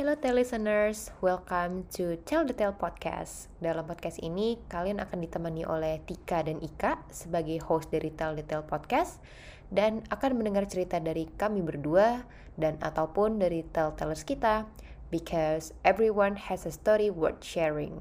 Hello listeners, welcome to Tell the Tale Podcast. Dalam podcast ini, kalian akan ditemani oleh Tika dan Ika sebagai host dari Tell the Tale Podcast dan akan mendengar cerita dari kami berdua dan ataupun dari telltellers kita because everyone has a story worth sharing.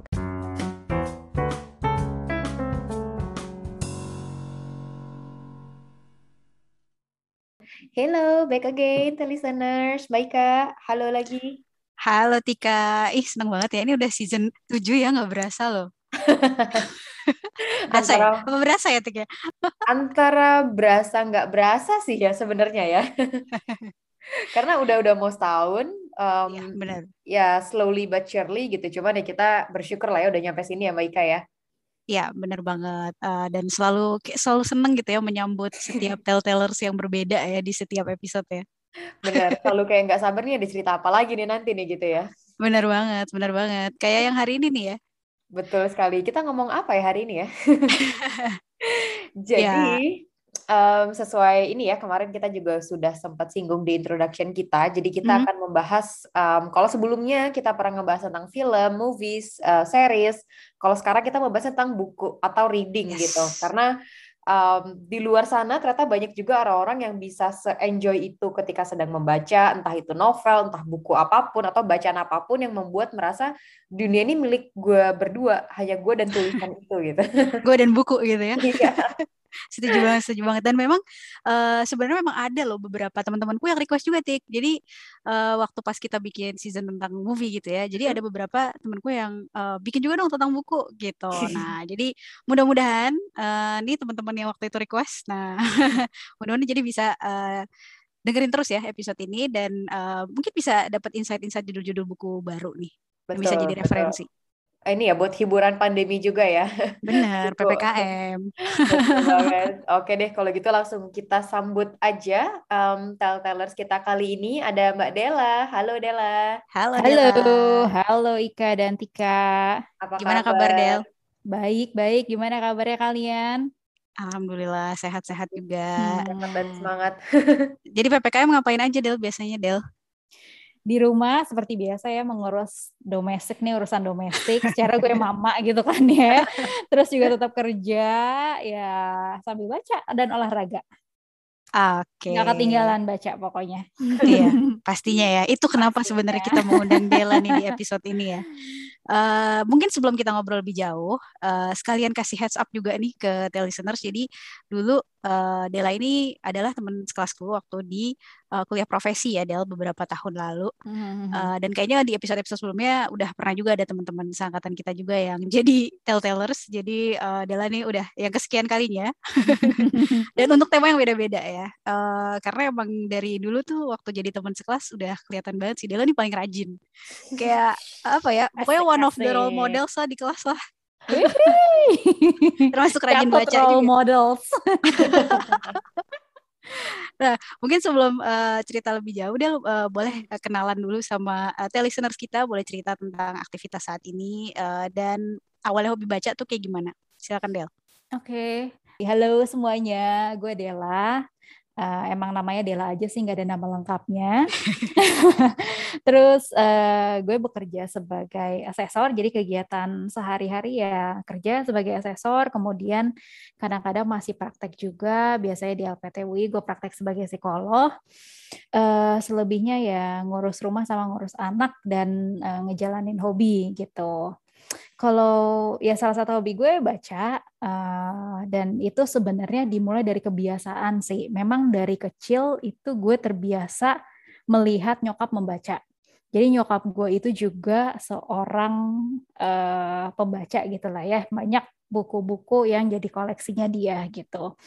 Hello, back again listeners. Baik Kak, halo lagi. Halo Tika, ih seneng banget ya. Ini udah season 7 ya, nggak berasa loh. berasa ya? antara, ya? berasa ya Tika? antara berasa nggak berasa sih ya sebenarnya ya. Karena udah udah mau setahun, um, ya, benar. Ya slowly but surely gitu. Cuman ya kita bersyukur lah ya udah nyampe sini ya Mbak Ika ya. Ya benar banget. Uh, dan selalu selalu seneng gitu ya menyambut setiap telltellers yang berbeda ya di setiap episode ya. Bener, kalau kayak nggak sabar nih ada cerita apa lagi nih nanti nih gitu ya. Bener banget, bener banget. Kayak yang hari ini nih ya. Betul sekali. Kita ngomong apa ya hari ini ya? Jadi ya. um, sesuai ini ya kemarin kita juga sudah sempat singgung di introduction kita. Jadi kita mm -hmm. akan membahas um, kalau sebelumnya kita pernah ngebahas tentang film, movies, uh, series. Kalau sekarang kita membahas tentang buku atau reading yes. gitu. Karena um, di luar sana ternyata banyak juga orang-orang yang bisa se-enjoy itu ketika sedang membaca, entah itu novel, entah buku apa pun, atau bacaan apa pun yang membuat merasa dunia ini milik gue berdua, hanya gue dan tulisan itu gitu. gue dan buku gitu ya. Setuju banget setuju banget. Dan memang uh, sebenarnya memang ada loh beberapa teman-temanku yang request juga tik. Jadi uh, waktu pas kita bikin season tentang movie gitu ya jadi ada beberapa temanku yang uh, bikin juga dong tentang buku gitu. Nah jadi mudah-mudahan uh, nih teman-teman yang waktu itu request nah mudah-mudahan jadi bisa uh, dengerin terus ya episode ini dan uh, mungkin bisa dapat insight-insight judul-judul buku baru nih betul, bisa jadi referensi. Betul ini ya buat hiburan pandemi juga ya. Benar, PPKM. Oke deh, kalau gitu langsung kita sambut aja um, telltellers kita kali ini. Ada Mbak Dela. Halo Dela. Halo Halo, halo Ika dan Tika. Apa Gimana kabar, kabar Del? Baik, baik. Gimana kabarnya kalian? Alhamdulillah sehat-sehat juga. Sehat dan semangat. Jadi PPKM ngapain aja Del biasanya Del? Di rumah seperti biasa ya mengurus domestik nih urusan domestik secara gue mama gitu kan ya terus juga tetap kerja ya sambil baca dan olahraga Oke. Okay. Gak ketinggalan baca pokoknya. iya, pastinya ya. Itu kenapa sebenarnya kita mengundang Dela nih di episode ini ya. Uh, mungkin sebelum kita ngobrol lebih jauh, uh, sekalian kasih heads up juga nih ke listeners. Jadi dulu uh, Dela ini adalah teman sekelasku waktu di uh, kuliah profesi ya Del beberapa tahun lalu. Mm-hmm. uh, dan kayaknya di episode-episode sebelumnya udah pernah juga ada teman-teman seangkatan kita juga yang jadi telltellers. Jadi uh, Dela ini udah yang kesekian kalinya. Dan untuk tema yang beda-beda ya. Uh, karena emang dari dulu tuh waktu jadi teman sekelas udah kelihatan banget sih Dela ini paling rajin. Kayak apa ya pokoknya one of the role models lah di kelas lah Termasuk rajin baca role juga. models. nah, mungkin sebelum uh, cerita lebih jauh, Del uh, boleh uh, kenalan dulu sama uh, listeners kita, boleh cerita tentang aktivitas saat ini uh, dan awalnya hobi baca tuh kayak gimana? Silakan Del. Oke, okay. halo semuanya, gue Dela. Uh, emang namanya Dela aja sih nggak ada nama lengkapnya. Terus uh, gue bekerja sebagai asesor, jadi kegiatan sehari-hari ya kerja sebagai asesor, kemudian kadang-kadang masih praktek juga, biasanya di LPTUI gue praktek sebagai psikolog. Uh, selebihnya ya ngurus rumah sama ngurus anak dan uh, ngejalanin hobi gitu kalau ya salah satu hobi gue baca uh, dan itu sebenarnya dimulai dari kebiasaan sih. Memang dari kecil itu gue terbiasa melihat nyokap membaca. Jadi nyokap gue itu juga seorang uh, pembaca gitu lah ya. Banyak buku-buku yang jadi koleksinya dia gitu.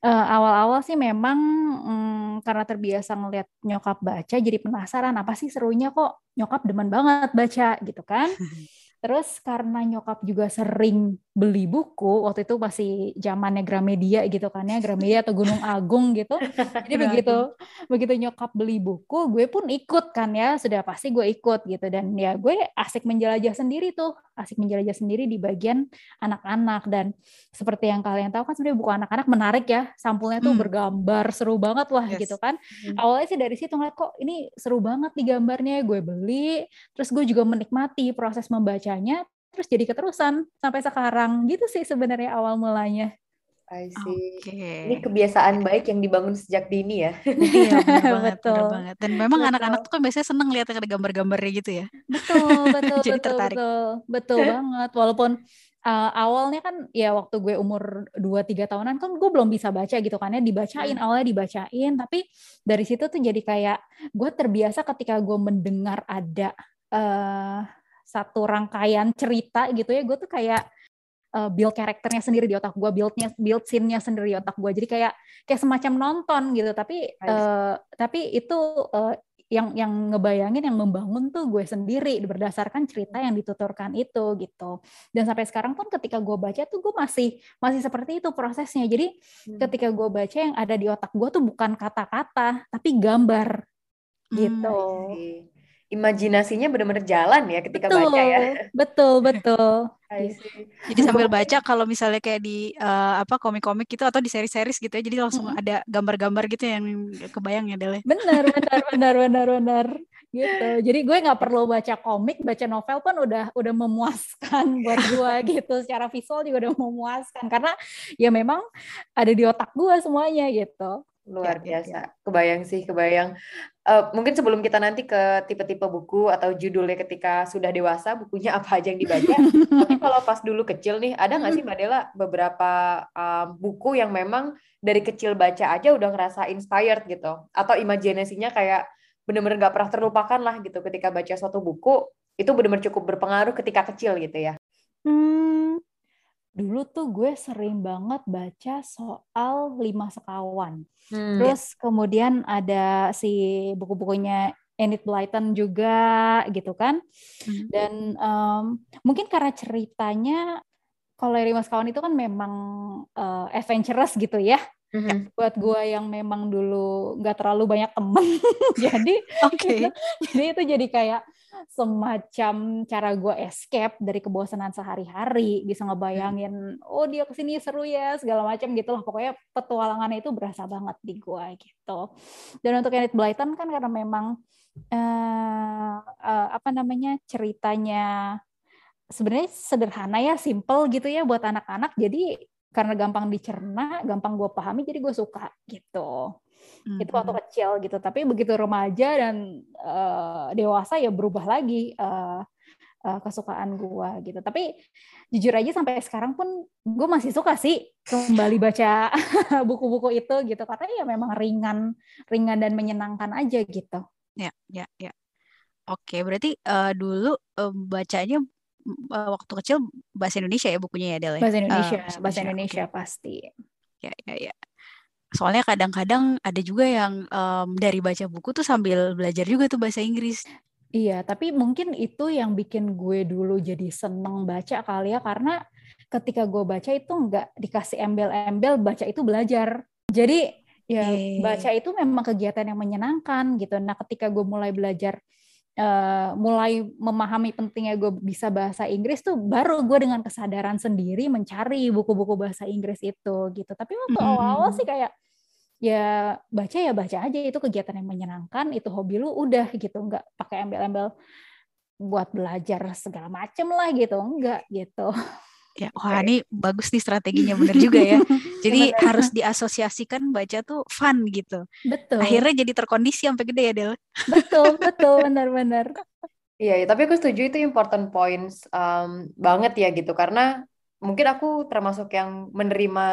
Uh, awal-awal sih memang um, karena terbiasa ngeliat nyokap baca jadi penasaran apa sih serunya kok nyokap demen banget baca gitu kan. Terus karena nyokap juga sering beli buku waktu itu masih zamannya Gramedia gitu kan ya Gramedia atau Gunung Agung gitu jadi begitu begitu nyokap beli buku gue pun ikut kan ya sudah pasti gue ikut gitu dan ya gue asik menjelajah sendiri tuh asik menjelajah sendiri di bagian anak-anak dan seperti yang kalian tahu kan sebenarnya buku anak-anak menarik ya sampulnya tuh hmm. bergambar seru banget lah yes. gitu kan hmm. awalnya sih dari situ ngeliat kok ini seru banget di gambarnya gue beli terus gue juga menikmati proses membacanya terus jadi keterusan sampai sekarang gitu sih sebenarnya awal mulanya. I see. Okay. Ini kebiasaan baik yang dibangun sejak dini ya. iya, benar banget, betul. Benar banget. Dan memang anak-anak tuh kan biasanya seneng lihat ada gambar-gambarnya gitu ya. Betul, betul, Jadi betul, tertarik. betul, betul banget. Walaupun uh, awalnya kan ya waktu gue umur 2-3 tahunan kan gue belum bisa baca gitu kan ya dibacain hmm. awalnya dibacain tapi dari situ tuh jadi kayak gue terbiasa ketika gue mendengar ada uh, satu rangkaian cerita gitu ya gue tuh kayak uh, build karakternya sendiri di otak gue buildnya build scene-nya sendiri di otak gue jadi kayak kayak semacam nonton gitu. Tapi uh, tapi itu uh, yang yang ngebayangin yang membangun tuh gue sendiri berdasarkan cerita yang dituturkan itu gitu. Dan sampai sekarang pun ketika gue baca tuh gue masih masih seperti itu prosesnya. Jadi hmm. ketika gue baca yang ada di otak gue tuh bukan kata-kata tapi gambar gitu. Hmm imajinasinya benar-benar jalan ya ketika betul, baca ya. Betul, betul. jadi sambil baca kalau misalnya kayak di uh, apa komik-komik gitu atau di seri-series gitu ya, jadi langsung hmm. ada gambar-gambar gitu yang kebayang ya Dele. Benar, benar, benar, benar, benar. Gitu. Jadi gue nggak perlu baca komik, baca novel pun udah udah memuaskan buat gue gitu. Secara visual juga udah memuaskan karena ya memang ada di otak gue semuanya gitu luar ya, biasa. Ya. Kebayang sih, kebayang. Uh, mungkin sebelum kita nanti ke tipe-tipe buku atau judulnya ketika sudah dewasa, bukunya apa aja yang dibaca. Tapi kalau pas dulu kecil nih, ada nggak sih Mbak Dela beberapa uh, buku yang memang dari kecil baca aja udah ngerasa inspired gitu, atau imajinasinya kayak bener-bener nggak pernah terlupakan lah gitu ketika baca suatu buku itu bener-bener cukup berpengaruh ketika kecil gitu ya. Hmm, dulu tuh gue sering banget baca soal lima sekawan. Hmm. Terus kemudian ada si buku-bukunya Enid Blyton juga gitu kan. Hmm. Dan um, mungkin karena ceritanya kalau lima sekawan itu kan memang uh, adventurous gitu ya. Mm-hmm. buat gue yang memang dulu nggak terlalu banyak temen jadi oke okay. jadi itu jadi kayak semacam cara gue escape dari kebosanan sehari-hari. Bisa ngebayangin oh dia ke sini seru ya segala macam gitu lah. Pokoknya petualangannya itu berasa banget di gue gitu. Dan untuk Kenneth Blyton kan karena memang uh, uh, apa namanya ceritanya sebenarnya sederhana ya simple gitu ya buat anak-anak. Jadi karena gampang dicerna gampang gue pahami jadi gue suka gitu hmm Itu waktu kecil gitu. Tapi begitu remaja dan uh, dewasa ya berubah lagi uh, uh, kesukaan gue gitu. Tapi jujur aja sampai sekarang pun gue masih suka sih kembali baca buku-buku itu gitu. Karena ya memang ringan, ringan dan menyenangkan aja gitu. Ya, ya, ya. Oke, berarti uh, dulu uh, bacanya uh, waktu kecil bahasa Indonesia ya bukunya ya Del? Ya? Bahasa Indonesia, uh, bahasa Indonesia, okay. pasti. Ya, ya, ya soalnya kadang-kadang ada juga yang um, dari baca buku tuh sambil belajar juga tuh bahasa Inggris. Iya, tapi mungkin itu yang bikin gue dulu jadi seneng baca kali ya, karena ketika gue baca itu nggak dikasih embel-embel, baca itu belajar. Jadi ya baca itu memang kegiatan yang menyenangkan gitu. Nah ketika gue mulai belajar, uh, mulai memahami pentingnya gue bisa bahasa Inggris tuh baru gue dengan kesadaran sendiri mencari buku-buku bahasa Inggris itu gitu. Tapi waktu awal-awal sih kayak ya baca ya baca aja itu kegiatan yang menyenangkan itu hobi lu udah gitu. Nggak pakai embel-embel buat belajar segala macem lah gitu. Enggak gitu ya wah ini bagus nih strateginya bener juga ya. Jadi harus diasosiasikan baca tuh fun gitu. Betul. Akhirnya jadi terkondisi sampai gede ya Del? Betul betul benar-benar Iya, ya, tapi aku setuju itu important points um, banget ya gitu. Karena mungkin aku termasuk yang menerima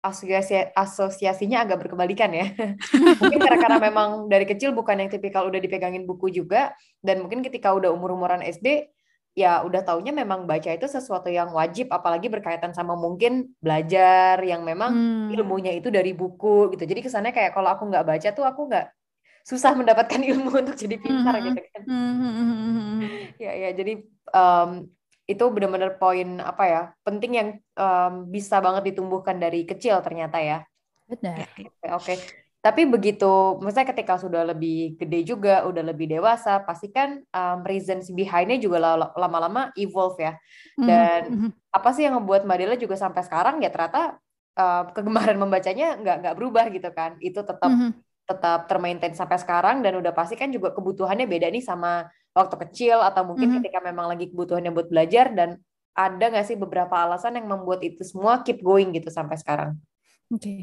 asosiasi asosiasinya agak berkebalikan ya. mungkin karena karena memang dari kecil bukan yang tipikal udah dipegangin buku juga dan mungkin ketika udah umur-umuran SD ya udah taunya memang baca itu sesuatu yang wajib apalagi berkaitan sama mungkin belajar yang memang hmm. ilmunya itu dari buku gitu. Jadi kesannya kayak kalau aku nggak baca tuh aku nggak susah mendapatkan ilmu untuk jadi pintar hmm. gitu kan. Hmm. hmm, hmm, hmm ya ya jadi um, itu benar-benar poin apa ya penting yang um, bisa banget ditumbuhkan dari kecil ternyata ya. Benar. Oke, okay, okay. Tapi begitu, maksudnya ketika sudah lebih gede juga, udah lebih dewasa, pasti kan um, reasons behind-nya juga lama-lama evolve ya. Mhm, Dan mm-hmm. apa sih yang membuat Mbak Dela juga sampai sekarang ya ternyata uh, kegemaran membacanya nggak nggak berubah gitu kan? Itu tetap mm-hmm. tetap termaintain sampai sekarang dan udah pasti kan juga kebutuhannya beda nih sama waktu kecil atau mungkin mm-hmm. ketika memang lagi kebutuhannya buat belajar dan ada nggak sih beberapa alasan yang membuat itu semua keep going gitu sampai sekarang? Oke, okay.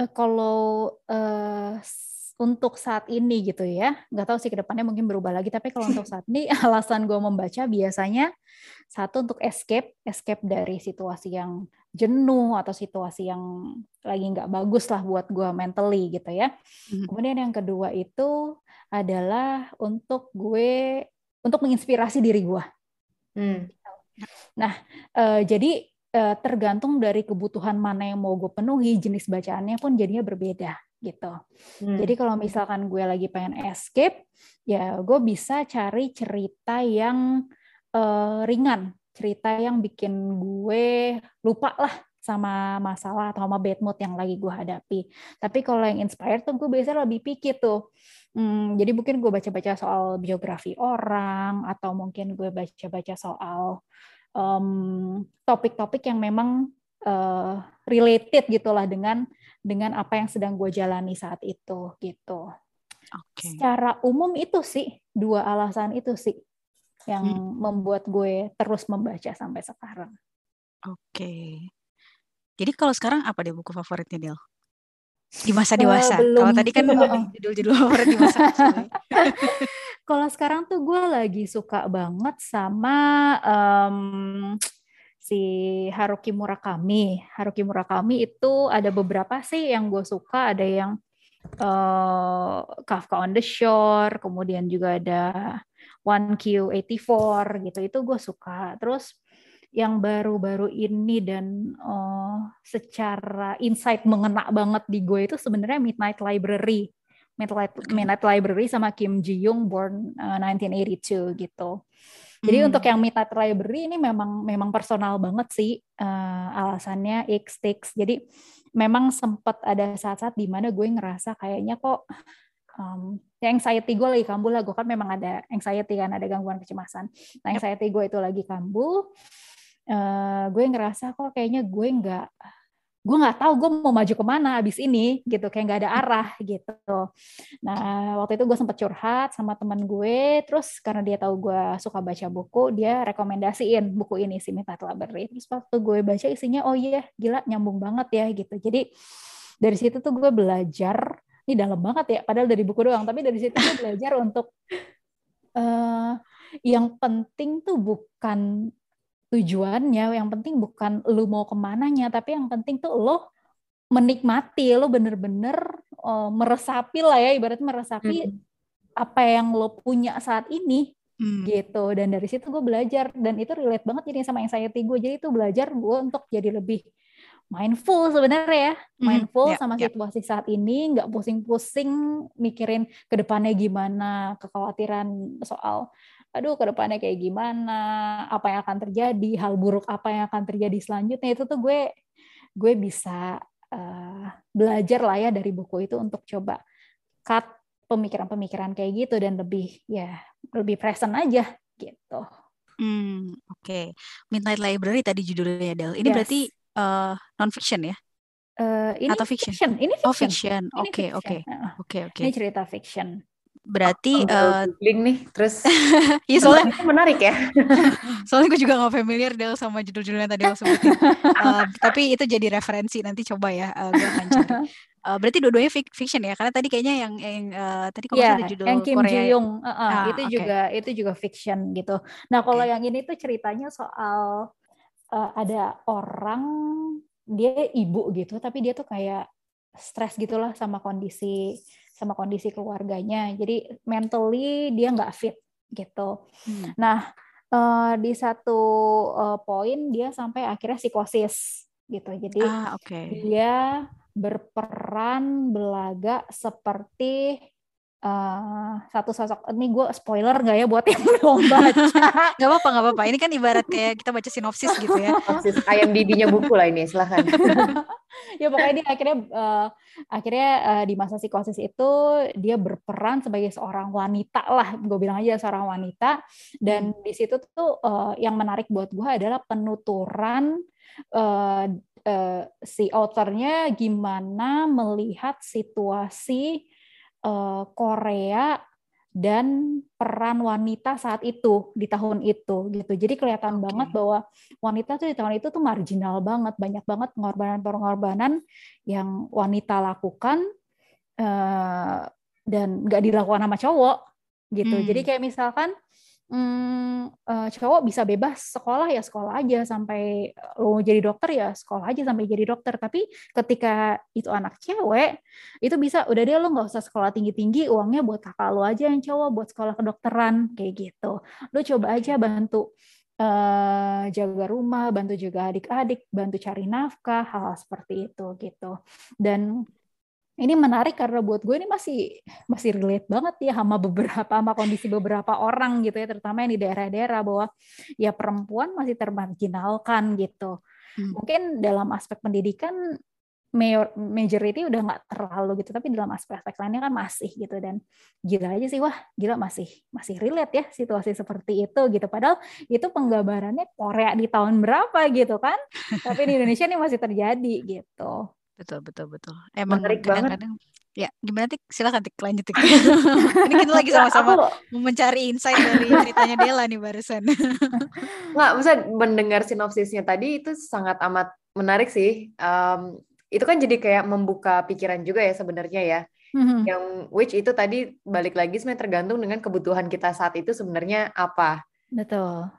uh, eh, kalau uh, untuk saat ini gitu ya, nggak tahu sih ke depannya mungkin berubah lagi. Tapi kalau untuk saat ini alasan gue membaca biasanya satu untuk escape, escape dari situasi yang jenuh atau situasi yang lagi nggak bagus lah buat gue mentally gitu ya. Hmm. Kemudian yang kedua itu adalah untuk gue untuk menginspirasi diri gue. Hmm. Nah, uh, jadi uh, tergantung dari kebutuhan mana yang mau gue penuhi, jenis bacaannya pun jadinya berbeda gitu. Hmm. Jadi kalau misalkan gue lagi pengen escape, ya gue bisa cari cerita yang uh, ringan, cerita yang bikin gue lupa lah sama masalah atau sama bad mood yang lagi gue hadapi. Tapi kalau yang inspired tuh gue biasanya lebih pikir tuh. Hmm, jadi mungkin gue baca-baca soal biografi orang atau mungkin gue baca-baca soal topik-topik um, yang memang uh, related gitulah dengan dengan apa yang sedang gue jalani saat itu gitu. Okay. Secara umum itu sih dua alasan itu sih yang hmm. membuat gue terus membaca sampai sekarang. Oke. Okay. Jadi kalau sekarang apa deh buku favoritnya Del? Di masa dewasa. Uh, Kalau tadi kan judul-judul favorit di masa kecil. Kalau sekarang tuh gue lagi suka banget sama um, si Haruki Murakami. Haruki Murakami itu ada beberapa sih yang gue suka. Ada yang uh, Kafka on the Shore, kemudian juga ada One Q84 gitu. Itu gue suka. Terus yang baru-baru ini dan uh, secara insight mengena banget di gue itu sebenarnya Midnight Library Midnight, Midnight Library sama Kim Ji Young born uh, 1982 gitu. Jadi hmm. untuk yang Midnight Library ini memang memang personal banget sih uh, alasannya X Tix. Jadi memang sempat ada saat-saat di mana gue ngerasa kayaknya kok um, ya anxiety gue lagi kambuh lah. Gue kan memang ada anxiety kan, ada gangguan kecemasan. Nah anxiety gue itu lagi kambuh. Uh, gue ngerasa kok kayaknya gue nggak gue nggak tahu gue mau maju ke mana abis ini gitu kayak nggak ada arah gitu. Nah waktu itu gue sempat curhat sama teman gue terus karena dia tahu gue suka baca buku dia rekomendasiin buku ini si Mita Library. Terus waktu gue baca isinya oh iya gila nyambung banget ya gitu. Jadi dari situ tuh gue belajar ini dalam banget ya padahal dari buku doang tapi dari situ gue belajar untuk uh, yang penting tuh bukan tujuannya yang penting bukan lu mau ke mananya tapi yang penting tuh lo menikmati lo bener-bener uh, meresapi lah ya ibaratnya meresapi hmm. apa yang lo punya saat ini hmm. gitu dan dari situ gue belajar dan itu relate banget jadi sama anxiety gue jadi itu belajar gue untuk jadi lebih mindful sebenarnya ya hmm. mindful yeah, sama yeah. situasi saat ini nggak pusing-pusing mikirin ke depannya gimana kekhawatiran soal aduh ke depannya kayak gimana, apa yang akan terjadi, hal buruk apa yang akan terjadi selanjutnya itu tuh gue gue bisa uh, belajar lah ya dari buku itu untuk coba cut pemikiran-pemikiran kayak gitu dan lebih ya lebih present aja gitu. Hmm, oke. Okay. Midnight Library tadi judulnya Del. Ini yes. berarti uh, non fiction ya? Uh, ini atau fiction? fiction. Ini fiction. Oh, fiction. Oke, oke. Oke, oke. Ini cerita fiction berarti uh, link nih terus ya soalnya menarik ya. Soalnya gue juga gak familiar Del sama judul-judulnya tadi lo sebutin. Uh, tapi itu jadi referensi nanti coba ya uh, gue akan cari uh, berarti dua-duanya fiction ya? Karena tadi kayaknya yang yang uh, tadi kok yeah, ada judul yang Kim Korea? Ji Young uh, uh, ah, itu okay. juga itu juga fiction gitu. Nah kalau okay. yang ini tuh ceritanya soal uh, ada orang dia ibu gitu tapi dia tuh kayak stres gitulah sama kondisi sama kondisi keluarganya. Jadi mentally dia nggak fit gitu. Hmm. Nah uh, di satu uh, poin dia sampai akhirnya psikosis gitu. Jadi ah, okay. dia berperan belaga seperti uh, satu sosok ini gue spoiler nggak ya buat yang belum baca? Nggak apa-apa nggak apa-apa. Ini kan ibarat kayak kita baca sinopsis gitu ya. Sinopsis IMDb-nya buku lah ini silahkan ya pokoknya dia akhirnya uh, akhirnya uh, di masa psikosis itu dia berperan sebagai seorang wanita lah. Gue bilang aja seorang wanita. Dan hmm. di situ tuh uh, yang menarik buat gue adalah penuturan uh, uh, si authornya gimana melihat situasi uh, Korea dan peran wanita saat itu di tahun itu gitu. Jadi kelihatan okay. banget bahwa wanita tuh di tahun itu tuh marginal banget, banyak banget pengorbanan-pengorbanan yang wanita lakukan uh, dan nggak dilakukan sama cowok gitu. Hmm. Jadi kayak misalkan hmm, uh, cowok bisa bebas sekolah ya sekolah aja sampai lo jadi dokter ya sekolah aja sampai jadi dokter. Tapi ketika itu anak cewek itu bisa udah deh lo nggak usah sekolah tinggi tinggi uangnya buat kakak lo aja yang cowok buat sekolah kedokteran kayak gitu. Lo coba aja bantu uh, jaga rumah bantu juga adik-adik bantu cari nafkah hal-hal seperti itu gitu. Dan ini menarik karena buat gue ini masih masih relate banget ya sama beberapa sama kondisi beberapa orang gitu ya terutama yang di daerah-daerah bahwa ya perempuan masih termarginalkan gitu. Hmm. mungkin dalam aspek pendidikan major, majority udah nggak terlalu gitu tapi dalam aspek-aspek lainnya kan masih gitu. Dan gila aja sih wah gila masih masih relate ya situasi seperti itu gitu. Padahal itu penggambarannya Korea di tahun berapa gitu kan? Tapi di Indonesia ini masih terjadi gitu Betul, betul, betul. Emang Menarik kadang-kadang ya gimana tik silakan tik lanjut tik. ini kita lagi sama-sama mencari insight dari ceritanya Dela nih barusan. Nggak, bisa mendengar sinopsisnya tadi itu sangat amat menarik sih. Um, itu kan jadi kayak membuka pikiran juga ya sebenarnya ya. Mm-hmm. Yang which itu tadi balik lagi sebenarnya tergantung dengan kebutuhan kita saat itu sebenarnya apa. Betul.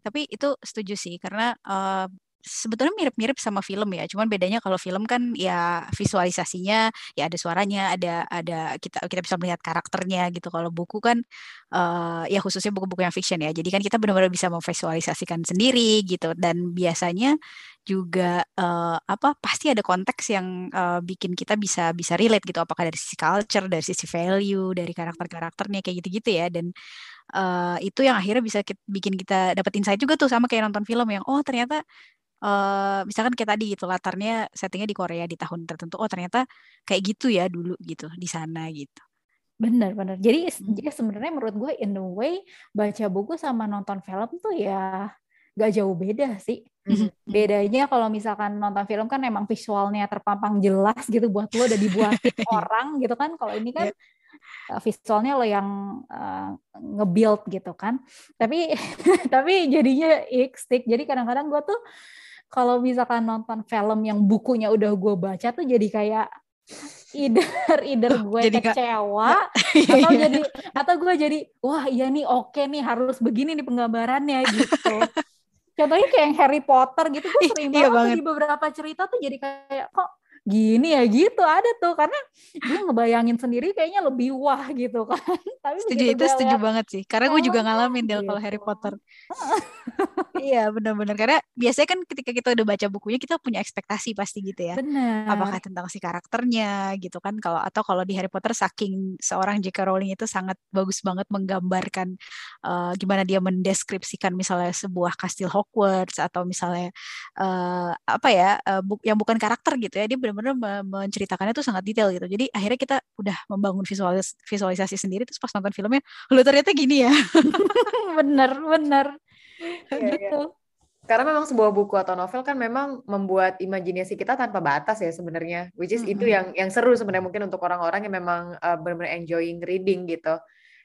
Tapi itu setuju sih karena uh, sebetulnya mirip-mirip sama film ya. Cuman bedanya kalau film kan ya visualisasinya ya ada suaranya, ada ada kita kita bisa melihat karakternya gitu. Kalau buku kan uh, ya khususnya buku-buku yang fiction ya. Jadi kan kita benar-benar bisa memvisualisasikan sendiri gitu dan biasanya juga uh, apa pasti ada konteks yang uh, bikin kita bisa bisa relate gitu apakah dari sisi culture, dari sisi value, dari karakter-karakternya kayak gitu-gitu ya dan uh, itu yang akhirnya bisa kita, bikin kita dapat insight juga tuh sama kayak nonton film yang oh ternyata uh, misalkan kayak tadi gitu latarnya settingnya di Korea di tahun tertentu oh ternyata kayak gitu ya dulu gitu di sana gitu bener bener jadi hmm. jadi sebenarnya menurut gue in the way baca buku sama nonton film tuh ya gak jauh beda sih hmm. bedanya kalau misalkan nonton film kan emang visualnya terpampang jelas gitu buat lo udah dibuatin orang gitu kan kalau ini kan yeah. visualnya lo yang uh, nge-build gitu kan tapi tapi jadinya X jadi kadang-kadang gue tuh kalau misalkan nonton film yang bukunya udah gue baca tuh jadi kayak either either gue jadi kecewa gak, atau iya. jadi atau gue jadi wah iya nih oke nih harus begini nih penggambarannya gitu contohnya kayak yang Harry Potter gitu gue sering iya banget, banget di beberapa cerita tuh jadi kayak kok gini ya gitu. Ada tuh karena gue ngebayangin sendiri kayaknya lebih wah gitu kan. Tapi setuju itu setuju banget sih. Karena gue juga ngalamin del kalau Harry Potter. Iya benar-benar karena biasanya kan ketika kita udah baca bukunya kita punya ekspektasi pasti gitu ya. Benar apakah tentang si karakternya gitu kan. Kalau atau kalau di Harry Potter saking seorang J.K. Rowling itu sangat bagus banget menggambarkan uh, gimana dia mendeskripsikan misalnya sebuah kastil Hogwarts atau misalnya uh, apa ya uh, bu yang bukan karakter gitu ya. Dia benar benar-benar menceritakannya tuh sangat detail gitu. Jadi akhirnya kita udah membangun visualis visualisasi sendiri terus pas nonton filmnya, lu ternyata gini ya. bener, bener. Ya, gitu. Ya. Karena memang sebuah buku atau novel kan memang membuat imajinasi kita tanpa batas ya sebenarnya. Which is mm -hmm. itu yang yang seru sebenarnya mungkin untuk orang-orang yang memang uh, benar-benar enjoying reading gitu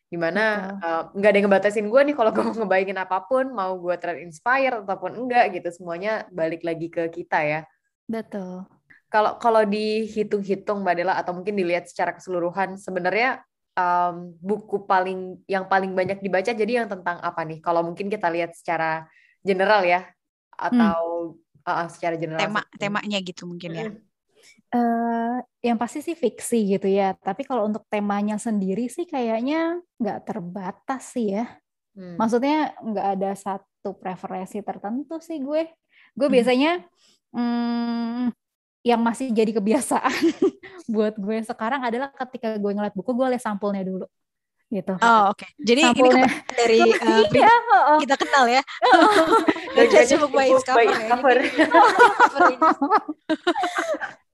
di mana nggak uh, ada yang ngebatasin gue nih kalau gue mau ngebayangin apa pun mau gue terinspire ataupun enggak gitu semuanya balik lagi ke kita ya betul kalau kalau dihitung-hitung Mbak Dela atau mungkin dilihat secara keseluruhan sebenarnya um, buku paling yang paling banyak dibaca jadi yang tentang apa nih? Kalau mungkin kita lihat secara general ya atau hmm. uh, secara general tema temanya gitu mungkin ya. Uh, yang pasti sih fiksi gitu ya. Tapi kalau untuk temanya sendiri sih kayaknya nggak terbatas sih ya. Hmm. Maksudnya nggak ada satu preferensi tertentu sih gue. Gue hmm. biasanya hmm, yang masih jadi kebiasaan buat gue sekarang adalah ketika gue ngeliat buku gue lihat sampulnya dulu gitu. Oh oke. Okay. Jadi Sampulnya. ini dari uh, iya, oh, kita kenal ya. Dan jadi buku by cover.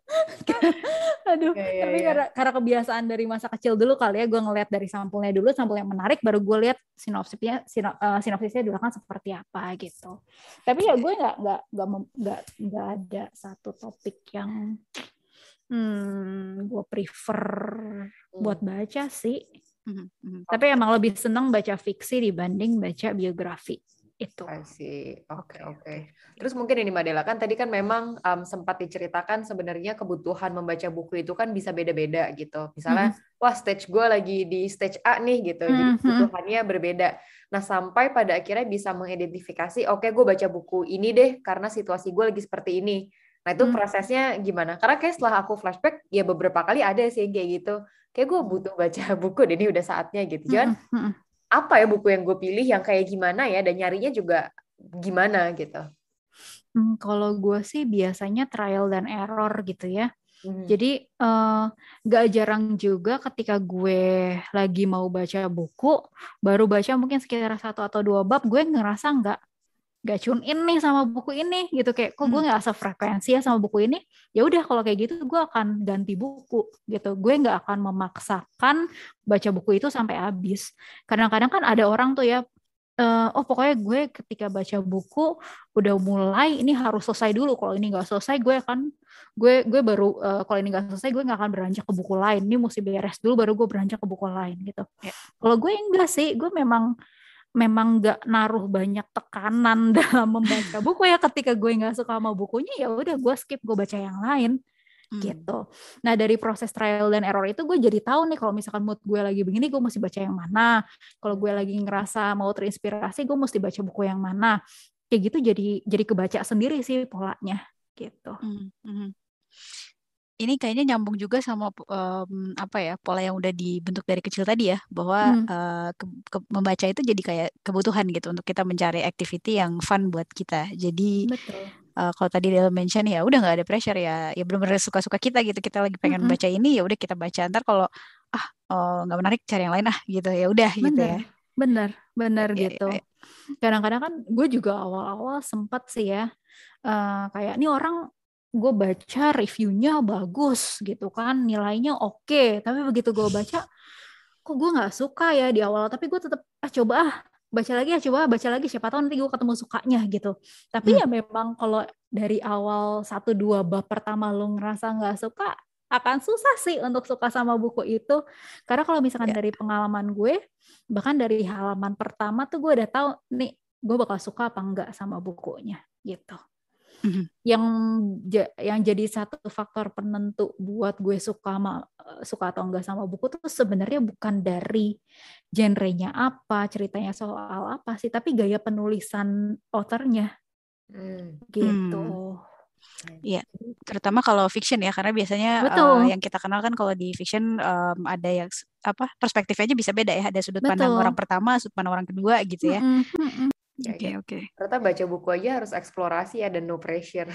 Aduh, ya, ya, tapi ya. Karena, karena kebiasaan dari masa kecil dulu kali ya, gue ngeliat dari sampulnya dulu, sampul yang menarik, baru gue lihat sinopsisnya, sino, uh, sinopsisnya dulu kan seperti apa gitu. Tapi ya gue nggak nggak nggak nggak nggak ada satu topik yang hmm, gue prefer hmm. buat baca sih. Hmm. Hmm. Tapi emang lebih seneng baca fiksi dibanding baca biografi itu. Oke, oke. Okay. Terus mungkin ini Madela kan tadi kan memang um, sempat diceritakan sebenarnya kebutuhan membaca buku itu kan bisa beda-beda gitu. Misalnya, mm-hmm. wah stage gue lagi di stage A nih gitu, mm-hmm. jadi kebutuhannya berbeda. Nah sampai pada akhirnya bisa mengidentifikasi, oke okay, gue baca buku ini deh karena situasi gue lagi seperti ini. Nah itu mm-hmm. prosesnya gimana? Karena kayak setelah aku flashback, ya beberapa kali ada sih kayak gitu. Kayak gue butuh baca buku, ini udah saatnya gitu. Jangan mm-hmm apa ya buku yang gue pilih yang kayak gimana ya dan nyarinya juga gimana gitu. Hmm, kalau gue sih biasanya trial dan error gitu ya. Hmm. Jadi uh, gak jarang juga ketika gue lagi mau baca buku, baru baca mungkin sekitar satu atau dua bab, gue ngerasa nggak gak tune in nih sama buku ini gitu. Kayak kok gue hmm. nggak sefrekuensi ya sama buku ini? Ya udah kalau kayak gitu gue akan ganti buku gitu. Gue nggak akan memaksakan baca buku itu sampai habis. Kadang-kadang kan ada orang tuh ya uh, oh pokoknya gue ketika baca buku udah mulai ini harus selesai dulu. Kalau ini nggak selesai gue akan gue gue baru uh, kalau ini nggak selesai gue nggak akan beranjak ke buku lain. Ini mesti beres dulu baru gue beranjak ke buku lain gitu. Ya. kalau gue enggak sih gue memang memang nggak naruh banyak tekanan dalam membaca buku ya ketika gue nggak suka sama bukunya ya udah gue skip gue baca yang lain hmm. gitu. Nah dari proses trial dan error itu gue jadi tahu nih kalau misalkan mood gue lagi begini gue mesti baca yang mana. Kalau gue lagi ngerasa mau terinspirasi gue mesti baca buku yang mana. Kayak gitu jadi jadi kebaca sendiri sih polanya gitu. Hmm. Hmm ini kayaknya nyambung juga sama um, apa ya pola yang udah dibentuk dari kecil tadi ya bahwa hmm. uh, ke, ke, membaca itu jadi kayak kebutuhan gitu untuk kita mencari activity yang fun buat kita. Jadi Uh, kalau tadi dia mention ya udah nggak ada pressure ya ya benar-benar suka-suka kita gitu kita lagi pengen -hmm. baca ini ya udah kita baca ntar kalau ah oh, nggak oh, menarik cari yang lain ah gitu ya udah gitu ya. Bener bener ya, gitu. Ya, ya. Kadang-kadang kan gue juga awal-awal sempat sih ya uh, kayak ini orang gue baca reviewnya bagus gitu kan nilainya oke okay. tapi begitu gue baca kok gue nggak suka ya di awal tapi gue tetap ah coba ah baca lagi ya coba baca lagi siapa tahu nanti gue ketemu sukanya gitu tapi hmm. ya memang kalau dari awal satu dua bab pertama lo ngerasa nggak suka akan susah sih untuk suka sama buku itu karena kalau misalkan yeah. dari pengalaman gue bahkan dari halaman pertama tuh gue udah tahu nih gue bakal suka apa enggak sama bukunya gitu hmm Yang yang jadi satu faktor penentu buat gue suka sama suka atau enggak sama buku tuh sebenarnya bukan dari genrenya apa, ceritanya soal apa sih, tapi gaya penulisan authornya. Hmm. Gitu. Hmm. Iya, terutama kalau fiction ya, karena biasanya uh, yang kita kenal kan kalau di fiction um, ada yang apa perspektifnya aja bisa beda ya, ada sudut Betul. pandang orang pertama, sudut pandang orang kedua gitu ya. Mm -hmm. Oke okay, oke. Okay. Ternyata baca buku aja harus eksplorasi ya dan no pressure.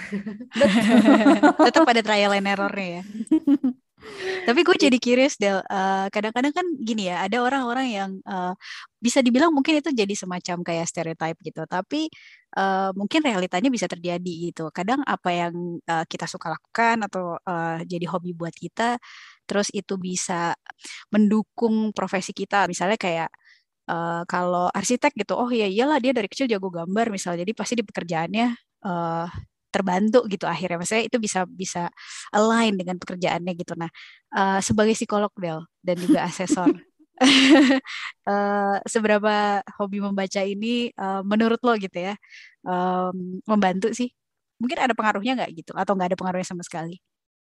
Tetap ada trial and errornya ya. Tapi gue jadi curious Del. Uh, kadang-kadang kan gini ya, ada orang-orang yang uh, bisa dibilang mungkin itu jadi semacam kayak stereotype gitu. Tapi uh, mungkin realitanya bisa terjadi gitu. Kadang apa yang uh, kita suka lakukan atau uh, jadi hobi buat kita, terus itu bisa mendukung profesi kita. Misalnya kayak uh, kalau arsitek gitu oh ya iyalah dia dari kecil jago gambar misalnya jadi pasti di pekerjaannya uh, terbantu gitu akhirnya. Maksudnya itu bisa bisa align dengan pekerjaannya gitu. Nah uh, sebagai psikolog Del dan juga asesor uh, seberapa hobi membaca ini uh, menurut lo gitu ya um, membantu sih? Mungkin ada pengaruhnya nggak gitu? Atau nggak ada pengaruhnya sama sekali?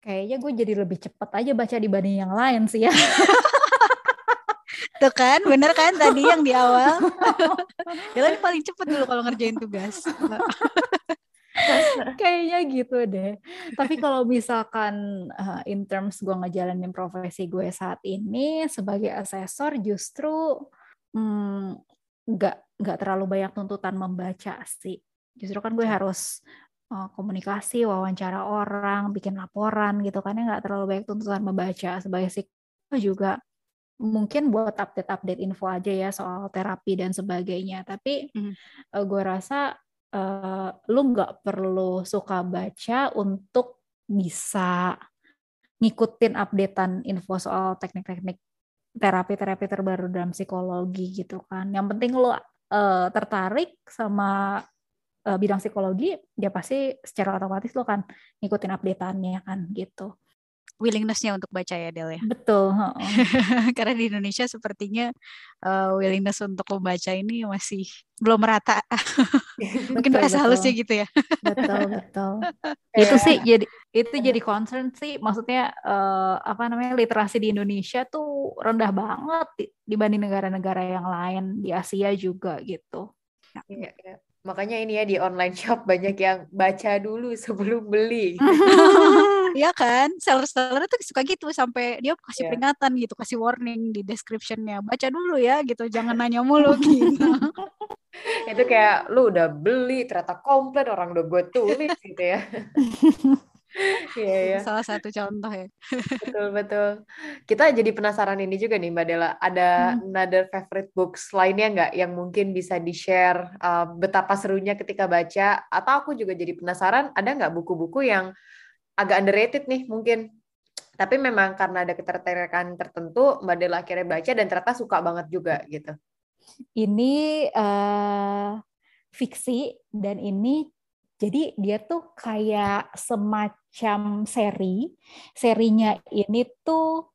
Kayaknya gue jadi lebih cepat aja baca dibanding yang lain sih ya Tuh kan, bener kan tadi yang di awal. Dia paling cepet dulu kalau ngerjain tugas. Kayaknya gitu deh. Tapi kalau misalkan uh, in terms gue ngejalanin profesi gue saat ini sebagai asesor justru hmm, nggak mm, nggak terlalu banyak tuntutan membaca sih. Justru kan gue harus uh, komunikasi, wawancara orang, bikin laporan gitu kan ya nggak terlalu banyak tuntutan membaca sebagai psikolog juga mungkin buat update-update info aja ya soal terapi dan sebagainya. Tapi mm. uh, gue rasa uh, lu nggak perlu suka baca untuk bisa ngikutin updatean info soal teknik-teknik terapi-terapi terbaru dalam psikologi gitu kan. Yang penting lo uh, tertarik sama uh, bidang psikologi, dia pasti secara otomatis lo kan ngikutin updateannya kan gitu willingnessnya untuk baca ya Del ya. Betul. Karena di Indonesia sepertinya uh, willingness untuk membaca ini masih belum merata. Mungkin bahasa halusnya gitu ya. betul betul. itu sih jadi itu jadi concern sih. Maksudnya uh, apa namanya literasi di Indonesia tuh rendah banget dibanding negara-negara yang lain di Asia juga gitu. Iya, iya. Makanya ini ya di online shop banyak yang baca dulu sebelum beli. Iya kan, seller-seller tuh suka gitu sampai dia kasih yeah. peringatan gitu, kasih warning di descriptionnya, baca dulu ya gitu, jangan nanya mulu gitu. itu kayak lu udah beli ternyata komplit orang udah gue tulis gitu ya. Iya, ya. Salah satu contoh ya. betul betul. Kita jadi penasaran ini juga nih Mbak Dela. Ada hmm. another favorite books lainnya nggak yang mungkin bisa di share uh, betapa serunya ketika baca? Atau aku juga jadi penasaran ada nggak buku-buku yang agak underrated nih mungkin tapi memang karena ada ketertarikan tertentu Mbak Dela akhirnya baca dan ternyata suka banget juga gitu. Ini uh, fiksi dan ini jadi dia tuh kayak semacam seri. Serinya ini tuh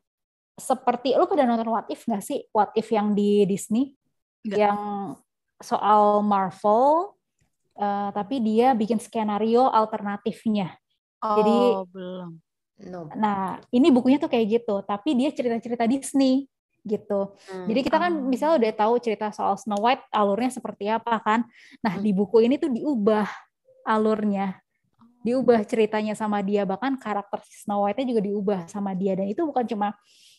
seperti lu pada nonton What If nggak sih? What If yang di Disney Enggak. yang soal Marvel uh, tapi dia bikin skenario alternatifnya. Oh, Jadi belum. No. Nah, ini bukunya tuh kayak gitu, tapi dia cerita-cerita Disney gitu. Hmm. Jadi kita kan misalnya udah tahu cerita soal Snow White alurnya seperti apa kan. Nah, hmm. di buku ini tuh diubah alurnya. Diubah ceritanya sama dia bahkan karakter Snow White-nya juga diubah sama dia dan itu bukan cuma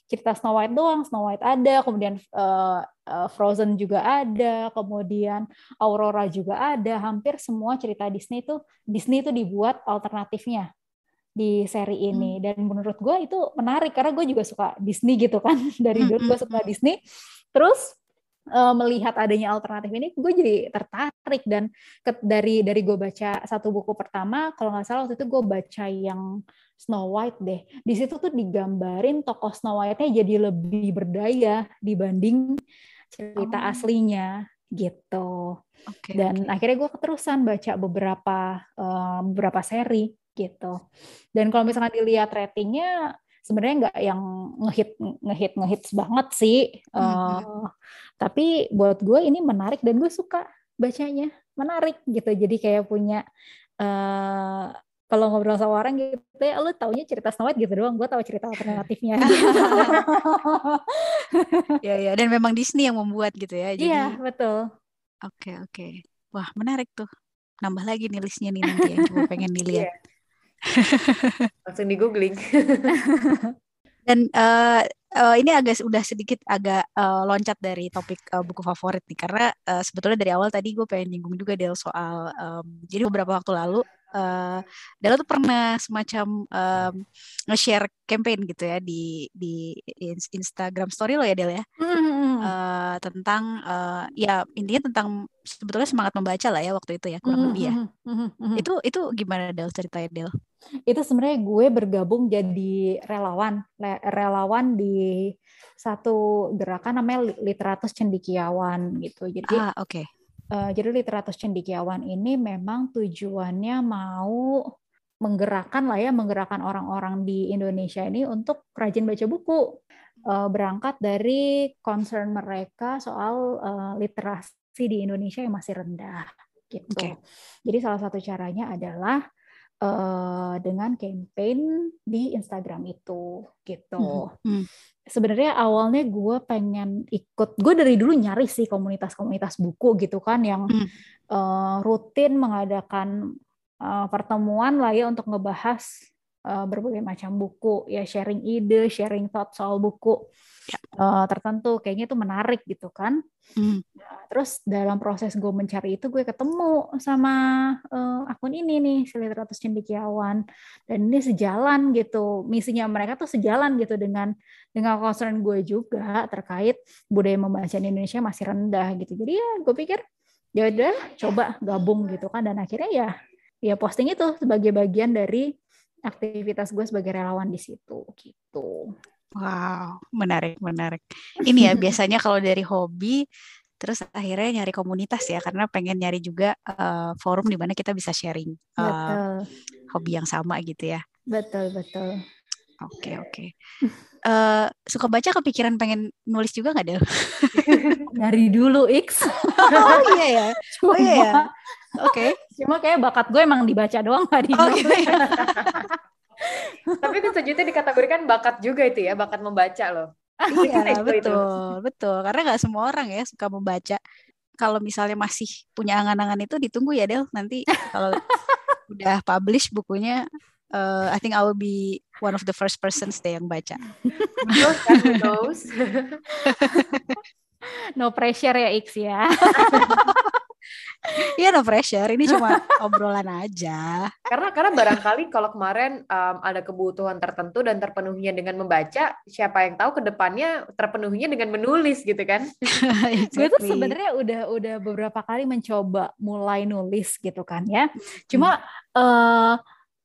cerita Snow White doang, Snow White ada, kemudian uh, uh, Frozen juga ada, kemudian Aurora juga ada, hampir semua cerita Disney itu Disney itu dibuat alternatifnya di seri ini. Hmm. dan menurut gue itu menarik karena gue juga suka Disney gitu kan. Dari dulu gue hmm, suka hmm, hmm. Disney. Terus uh, melihat adanya alternatif ini gue jadi tertarik dan ke, dari dari gue baca satu buku pertama kalau nggak salah waktu itu gue baca yang Snow White deh di situ tuh digambarin tokoh Snow White-nya jadi lebih berdaya dibanding cerita oh. aslinya gitu okay, dan okay. akhirnya gue keterusan baca beberapa uh, beberapa seri gitu dan kalau misalnya dilihat ratingnya sebenarnya nggak yang ngehit ngehit ngehit banget sih. Uh, tapi buat gue ini menarik dan gue suka bacanya. Menarik gitu. Jadi kayak punya uh, kalau ngobrol sama orang gitu ya lu taunya cerita Snow White gitu doang. Gue tahu cerita alternatifnya. Ya ya. Dan memang Disney yang membuat gitu ya jadi iya betul. Oke okay, oke. Okay. wah menarik tuh. Nambah lagi nih listnya nih nanti yang gue pengen dilihat. yeah. Langsung di googling. Dan uh, uh, ini agak udah sedikit agak uh, loncat dari topik uh, buku favorit nih karena uh, sebetulnya dari awal tadi gue pengen nyinggung juga Del soal um, jadi beberapa waktu lalu uh, Dela tuh pernah semacam um, nge-share campaign gitu ya di di Instagram story lo ya Del ya mm-hmm. uh, tentang uh, ya intinya tentang sebetulnya semangat membaca lah ya waktu itu ya kurang mm-hmm. lebih ya mm-hmm. itu itu gimana Del ceritanya Del itu sebenarnya gue bergabung jadi relawan relawan di satu gerakan namanya literatus cendikiawan gitu jadi ah, oke okay Uh, jadi literatus cendikiawan ini memang tujuannya mau menggerakkan lah ya, menggerakkan orang-orang di Indonesia ini untuk rajin baca buku. Uh, berangkat dari concern mereka soal uh, literasi di Indonesia yang masih rendah gitu. Okay. Jadi salah satu caranya adalah uh, dengan campaign di Instagram itu gitu. Hmm. Hmm sebenarnya awalnya gue pengen ikut gue dari dulu nyari sih komunitas-komunitas buku gitu kan yang hmm. uh, rutin mengadakan uh, pertemuan lah ya untuk ngebahas uh, berbagai macam buku ya sharing ide sharing thought soal buku ya. uh, tertentu kayaknya itu menarik gitu kan hmm. nah, terus dalam proses gue mencari itu gue ketemu sama uh, akun ini nih Siliteratus Cendikiawan dan ini sejalan gitu misinya mereka tuh sejalan gitu dengan dengan concern gue juga terkait budaya membaca di Indonesia masih rendah gitu jadi ya gue pikir ya udah coba gabung gitu kan dan akhirnya ya ya posting itu sebagai bagian dari aktivitas gue sebagai relawan di situ gitu. Wow, menarik, menarik. Ini ya biasanya kalau dari hobi, terus akhirnya nyari komunitas ya, karena pengen nyari juga uh, forum di mana kita bisa sharing uh, hobi yang sama gitu ya. Betul, betul. Oke, okay, oke. Okay. Uh, suka baca kepikiran pengen nulis juga nggak Del? Dari dulu X. oh iya ya. Oh iya ya. Oke. Okay. Cuma kayak bakat gue emang dibaca doang nggak di. Oh, gitu ya. Tapi itu sejuta dikategorikan bakat juga itu ya, bakat membaca loh. iya betul, itu. betul. Karena nggak semua orang ya suka membaca. Kalau misalnya masih punya angan-angan itu ditunggu ya Del. Nanti kalau udah publish bukunya, uh, I think I will be one of the first persons deh yang baca. no pressure ya X ya. Iya no pressure, ini cuma obrolan aja. Karena karena barangkali kalau kemarin um, ada kebutuhan tertentu dan terpenuhinya dengan membaca, siapa yang tahu ke depannya terpenuhinya dengan menulis gitu kan? exactly. Gue tuh sebenarnya udah udah beberapa kali mencoba mulai nulis gitu kan ya. Cuma hmm. uh,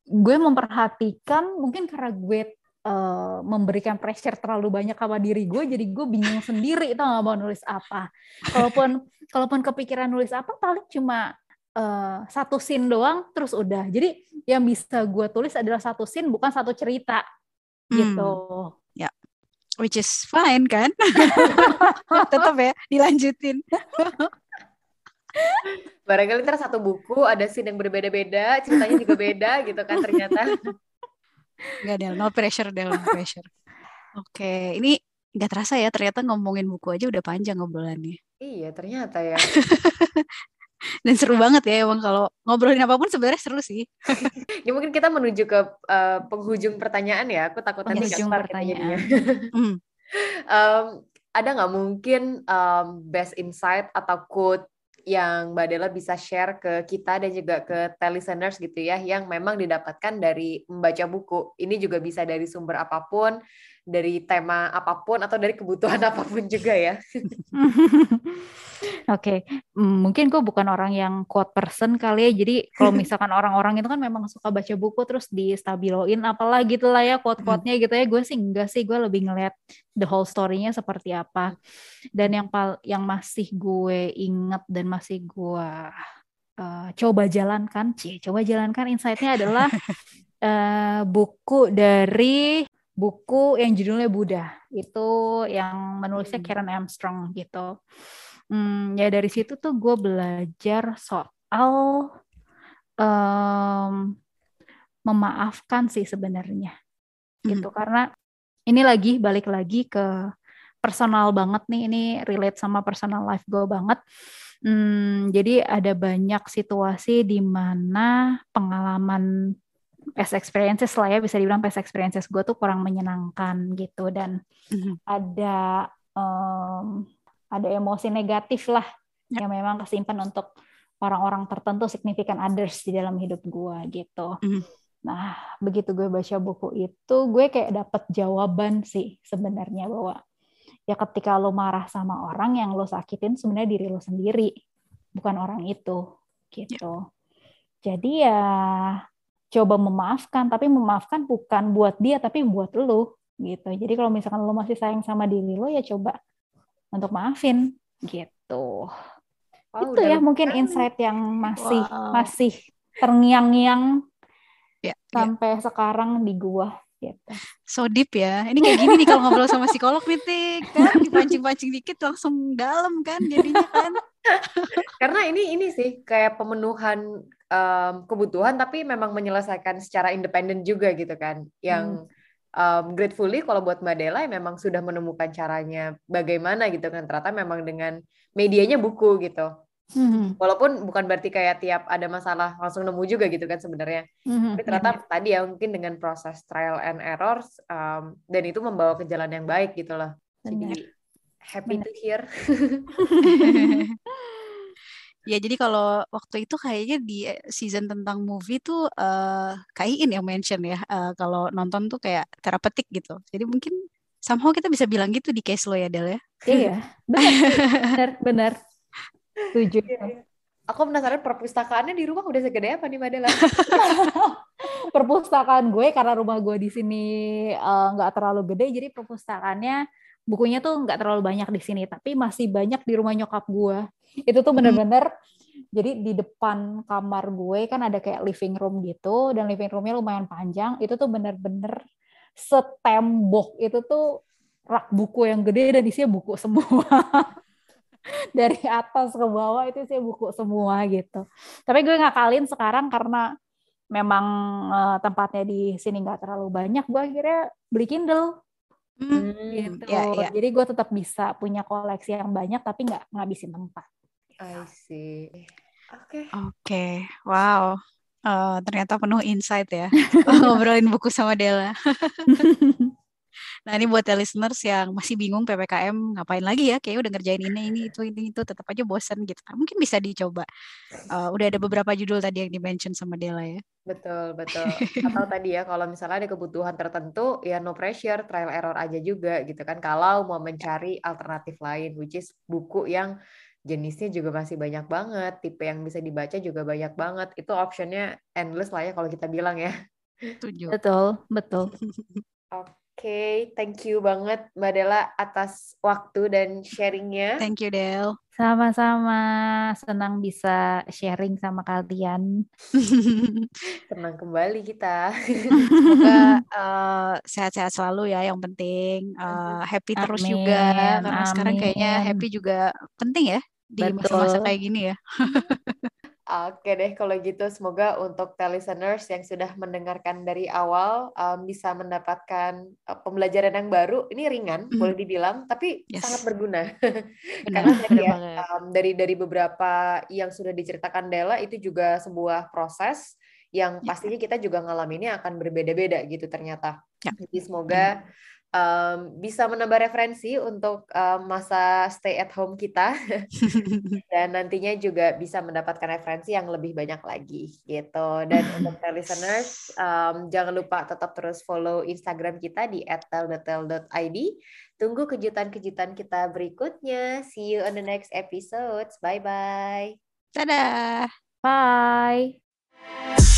gue memperhatikan mungkin karena gue uh, memberikan pressure terlalu banyak sama diri gue jadi gue bingung sendiri itu nggak mau nulis apa. Kalaupun kalaupun kepikiran nulis apa paling cuma uh, satu scene doang terus udah. Jadi yang bisa gue tulis adalah satu scene bukan satu cerita. Hmm. gitu. Ya. Yeah. which is fine kan? Tetap ya dilanjutin. Barangkali ntar satu buku ada scene yang berbeda-beda ceritanya juga beda gitu kan ternyata Enggak, Del. No pressure, Del. No pressure. Oke, ini nggak terasa ya ternyata ngomongin buku aja udah panjang ngobrolannya. Iya, ternyata ya. Dan seru banget ya emang kalau ngobrolin apa pun sebenarnya seru sih. ya mungkin kita menuju ke uh, penghujung pertanyaan ya. Aku takut nanti penghujung pertanyaan. um, ada nggak mungkin um, best insight atau quote yang Mbak Dela bisa share ke kita dan juga ke listeners gitu ya, yang memang didapatkan dari membaca buku. Ini juga bisa dari sumber apa pun, dari tema apa pun, atau dari kebutuhan apa pun juga ya. Oke, okay. Mungkin gue bukan orang yang quote person kali ya. Jadi kalau misalkan orang-orang itu kan memang suka baca buku terus di stabiloin apalah gitu lah ya quote-quote-nya gitu ya. Gue sih enggak sih, gue lebih ngeliat the whole story-nya seperti apa. Dan yang pal yang masih gue inget dan masih gue uh, coba jalankan, cie, coba jalankan insight-nya adalah uh, buku dari buku yang judulnya Buddha. Itu yang menulisnya hmm. Karen Armstrong gitu. Hmm, ya dari situ tuh gue belajar soal um, memaafkan sih sebenarnya gitu hmm. karena ini lagi balik lagi ke personal banget nih ini relate sama personal life gue banget hmm, jadi ada banyak situasi di mana pengalaman past experiences lah ya bisa dibilang past experiences gue tuh kurang menyenangkan gitu dan mm-hmm. ada um, ada emosi negatif lah ya. yang memang kesimpan untuk orang-orang tertentu significant others di dalam hidup gue gitu. Mm. Nah, begitu gue baca buku itu, gue kayak dapet jawaban sih sebenarnya bahwa ya ketika lo marah sama orang yang lo sakitin sebenarnya diri lo sendiri, bukan orang itu gitu. Yeah. Jadi ya coba memaafkan, tapi memaafkan bukan buat dia tapi buat lo gitu. Jadi kalau misalkan lo masih sayang sama diri lo ya coba untuk maafin gitu. Wow, itu ya mungkin insight yang masih wow. masih terngiang-ngiang ya, ya. sampai ya. sekarang di gua gitu. So deep ya. Ini kayak gini nih kalau ngobrol sama psikolog nih, kan dipancing-pancing dikit langsung dalam kan jadinya kan. Karena ini ini sih kayak pemenuhan um, kebutuhan tapi memang menyelesaikan secara independen juga gitu kan. Yang hmm um, gratefully kalau buat Mbak Dela memang sudah menemukan caranya bagaimana gitu kan ternyata memang dengan medianya buku gitu Mm-hmm. Walaupun bukan berarti kayak tiap ada masalah langsung nemu juga gitu kan sebenarnya. Mm-hmm. Tapi ternyata mm-hmm. tadi ya mungkin dengan proses trial and errors um, dan itu membawa ke jalan yang baik gitu loh. Jadi happy Bener. to hear. ya jadi kalau waktu itu kayaknya di season tentang movie tuh uh, Kak Iin yang mention ya uh, kalau nonton tuh kayak terapeutik gitu. Jadi mungkin somehow kita bisa bilang gitu di case lo ya Del ya. Iya, benar, benar. Setuju. Iya, iya. Aku penasaran perpustakaannya di rumah udah segede apa nih Madela? perpustakaan gue karena rumah gue di sini eh, nggak uh, terlalu gede, jadi perpustakaannya bukunya tuh nggak terlalu banyak di sini, tapi masih banyak di rumah nyokap gue. Itu tuh bener-bener hmm. jadi di depan kamar gue kan ada kayak living room gitu, dan living roomnya lumayan panjang. Itu tuh bener-bener setembok itu tuh rak buku yang gede dan isinya buku semua. dari atas ke bawah itu sih buku semua gitu. Tapi gue ngakalin sekarang karena memang uh, tempatnya di sini nggak terlalu banyak, gue akhirnya beli Kindle. Hmm, gitu. Ya, ya. Jadi gue tetap bisa punya koleksi yang banyak tapi nggak ngabisin tempat. I see. Oke. Okay. Oke. Okay. Wow. Uh, ternyata penuh insight ya ngobrolin buku sama Della. Nah ini buat listeners yang masih bingung PPKM ngapain lagi ya, kayak udah ngerjain ini, ini, itu, ini, itu, tetap aja bosen gitu. Nah, mungkin bisa dicoba. Uh, udah ada beberapa judul tadi yang dimention sama Dela ya. Betul, betul. Atau tadi ya, kalau misalnya ada kebutuhan tertentu, ya no pressure, trial error aja juga gitu kan. Kalau mau mencari alternatif lain, which is buku yang jenisnya juga masih banyak banget, tipe yang bisa dibaca juga banyak banget. Itu optionnya endless lah ya kalau kita bilang ya. Setuju. Betul, betul. Oke okay, thank you banget Mbak Dela atas waktu dan sharingnya. Thank you Del. Sama-sama, senang bisa sharing sama kalian. Senang kembali kita. Semoga uh, sehat-sehat selalu ya, yang penting uh, happy Amin. terus juga. Karena Amin. sekarang kayaknya happy juga penting ya di masa-masa kayak gini ya. Oke deh, kalau gitu semoga untuk listeners yang sudah mendengarkan dari awal um, bisa mendapatkan uh, pembelajaran yang baru. Ini ringan, mm. boleh dibilang, tapi yes. sangat berguna. Karena ya, um, dari dari beberapa yang sudah diceritakan Della itu juga sebuah proses yang ya. pastinya kita juga ngalaminnya akan berbeda-beda gitu ternyata. Ya. Jadi semoga mm um, bisa menambah referensi untuk um, masa stay at home kita. Dan nantinya juga bisa mendapatkan referensi yang lebih banyak lagi gitu. Dan untuk listeners um, jangan lupa tetap terus follow Instagram kita di @teldetel.id tunggu kejutan-kejutan kita berikutnya. See you on the next episode bye bye dadah. Bye